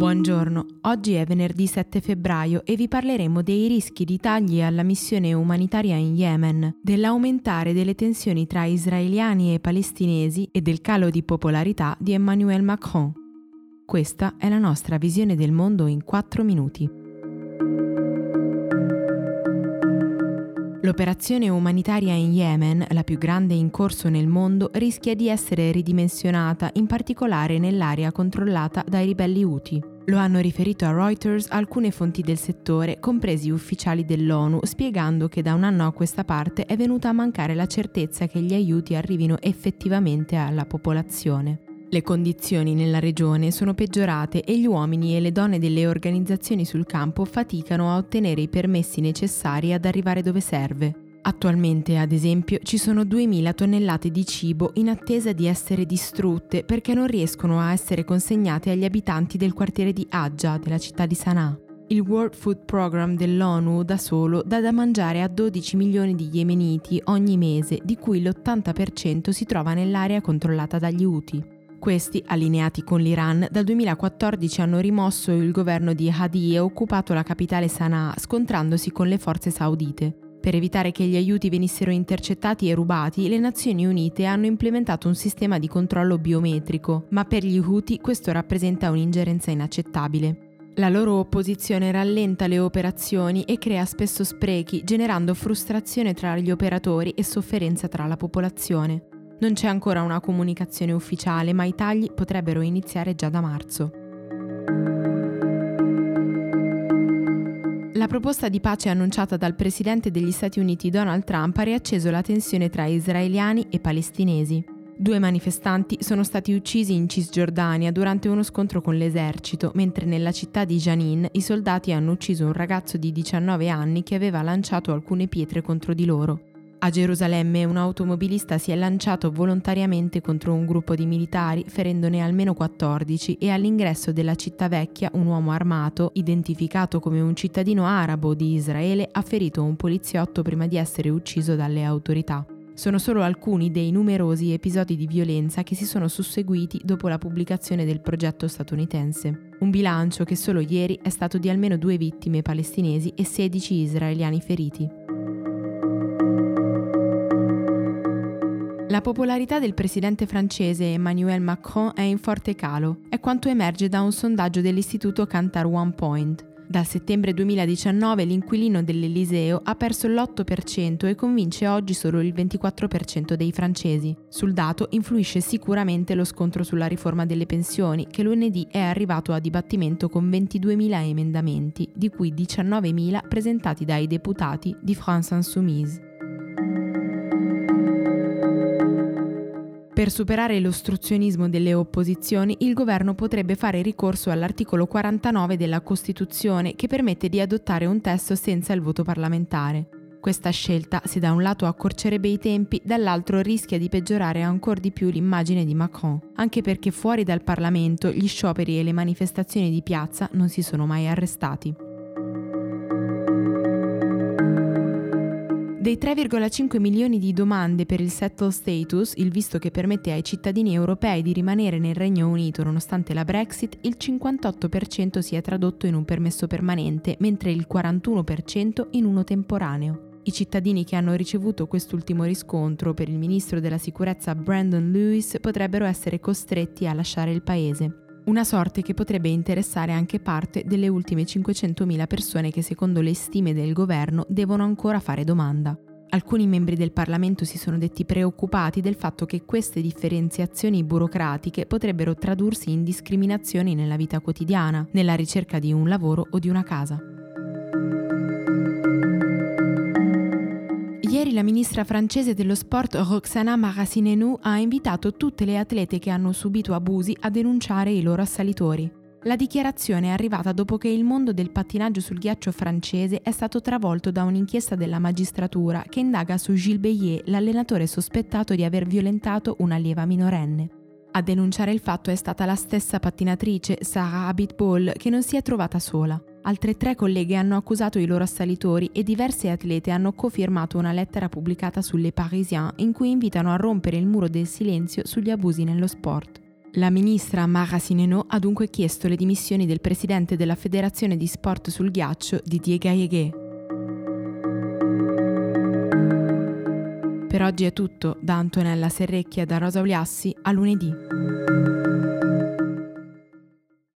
Buongiorno, oggi è venerdì 7 febbraio e vi parleremo dei rischi di tagli alla missione umanitaria in Yemen, dell'aumentare delle tensioni tra israeliani e palestinesi e del calo di popolarità di Emmanuel Macron. Questa è la nostra visione del mondo in 4 minuti. L'operazione umanitaria in Yemen, la più grande in corso nel mondo, rischia di essere ridimensionata, in particolare nell'area controllata dai ribelli Houthi. Lo hanno riferito a Reuters alcune fonti del settore, compresi ufficiali dell'ONU, spiegando che da un anno a questa parte è venuta a mancare la certezza che gli aiuti arrivino effettivamente alla popolazione. Le condizioni nella regione sono peggiorate e gli uomini e le donne delle organizzazioni sul campo faticano a ottenere i permessi necessari ad arrivare dove serve. Attualmente, ad esempio, ci sono 2.000 tonnellate di cibo in attesa di essere distrutte perché non riescono a essere consegnate agli abitanti del quartiere di Adja, della città di Sana'a. Il World Food Program dell'ONU da solo dà da mangiare a 12 milioni di yemeniti ogni mese, di cui l'80% si trova nell'area controllata dagli Houthi. Questi, allineati con l'Iran, dal 2014 hanno rimosso il governo di Hadi e occupato la capitale Sana'a, scontrandosi con le forze saudite. Per evitare che gli aiuti venissero intercettati e rubati, le Nazioni Unite hanno implementato un sistema di controllo biometrico, ma per gli Houthi questo rappresenta un'ingerenza inaccettabile. La loro opposizione rallenta le operazioni e crea spesso sprechi, generando frustrazione tra gli operatori e sofferenza tra la popolazione. Non c'è ancora una comunicazione ufficiale, ma i tagli potrebbero iniziare già da marzo. La proposta di pace annunciata dal presidente degli Stati Uniti Donald Trump ha riacceso la tensione tra israeliani e palestinesi. Due manifestanti sono stati uccisi in Cisgiordania durante uno scontro con l'esercito, mentre nella città di Janin i soldati hanno ucciso un ragazzo di 19 anni che aveva lanciato alcune pietre contro di loro. A Gerusalemme un automobilista si è lanciato volontariamente contro un gruppo di militari, ferendone almeno 14, e all'ingresso della città vecchia un uomo armato, identificato come un cittadino arabo di Israele, ha ferito un poliziotto prima di essere ucciso dalle autorità. Sono solo alcuni dei numerosi episodi di violenza che si sono susseguiti dopo la pubblicazione del progetto statunitense. Un bilancio che solo ieri è stato di almeno due vittime palestinesi e 16 israeliani feriti. La popolarità del presidente francese Emmanuel Macron è in forte calo, è quanto emerge da un sondaggio dell'istituto Cantar One Point. Dal settembre 2019 l'inquilino dell'Eliseo ha perso l'8% e convince oggi solo il 24% dei francesi. Sul dato influisce sicuramente lo scontro sulla riforma delle pensioni, che lunedì è arrivato a dibattimento con 22.000 emendamenti, di cui 19.000 presentati dai deputati di France Insoumise. Per superare l'ostruzionismo delle opposizioni, il governo potrebbe fare ricorso all'articolo 49 della Costituzione che permette di adottare un testo senza il voto parlamentare. Questa scelta, se da un lato accorcerebbe i tempi, dall'altro rischia di peggiorare ancora di più l'immagine di Macron, anche perché fuori dal Parlamento gli scioperi e le manifestazioni di piazza non si sono mai arrestati. Dei 3,5 milioni di domande per il settle status, il visto che permette ai cittadini europei di rimanere nel Regno Unito nonostante la Brexit, il 58% si è tradotto in un permesso permanente, mentre il 41% in uno temporaneo. I cittadini che hanno ricevuto quest'ultimo riscontro per il ministro della sicurezza Brandon Lewis potrebbero essere costretti a lasciare il paese. Una sorte che potrebbe interessare anche parte delle ultime 500.000 persone che secondo le stime del governo devono ancora fare domanda. Alcuni membri del Parlamento si sono detti preoccupati del fatto che queste differenziazioni burocratiche potrebbero tradursi in discriminazioni nella vita quotidiana, nella ricerca di un lavoro o di una casa. Ieri la ministra francese dello sport Roxana Maracineanu ha invitato tutte le atlete che hanno subito abusi a denunciare i loro assalitori. La dichiarazione è arrivata dopo che il mondo del pattinaggio sul ghiaccio francese è stato travolto da un'inchiesta della magistratura che indaga su Gilles Bayet, l'allenatore sospettato di aver violentato un'allieva minorenne. A denunciare il fatto è stata la stessa pattinatrice, Sarah Abitbol, che non si è trovata sola. Altre tre colleghe hanno accusato i loro assalitori e diverse atlete hanno cofirmato una lettera pubblicata sulle Parisien in cui invitano a rompere il muro del silenzio sugli abusi nello sport. La ministra Mara Sineno ha dunque chiesto le dimissioni del presidente della Federazione di Sport sul Ghiaccio Didier Gaillet. Per oggi è tutto, da Antonella Serrecchia e da Rosa Uliassi, a lunedì.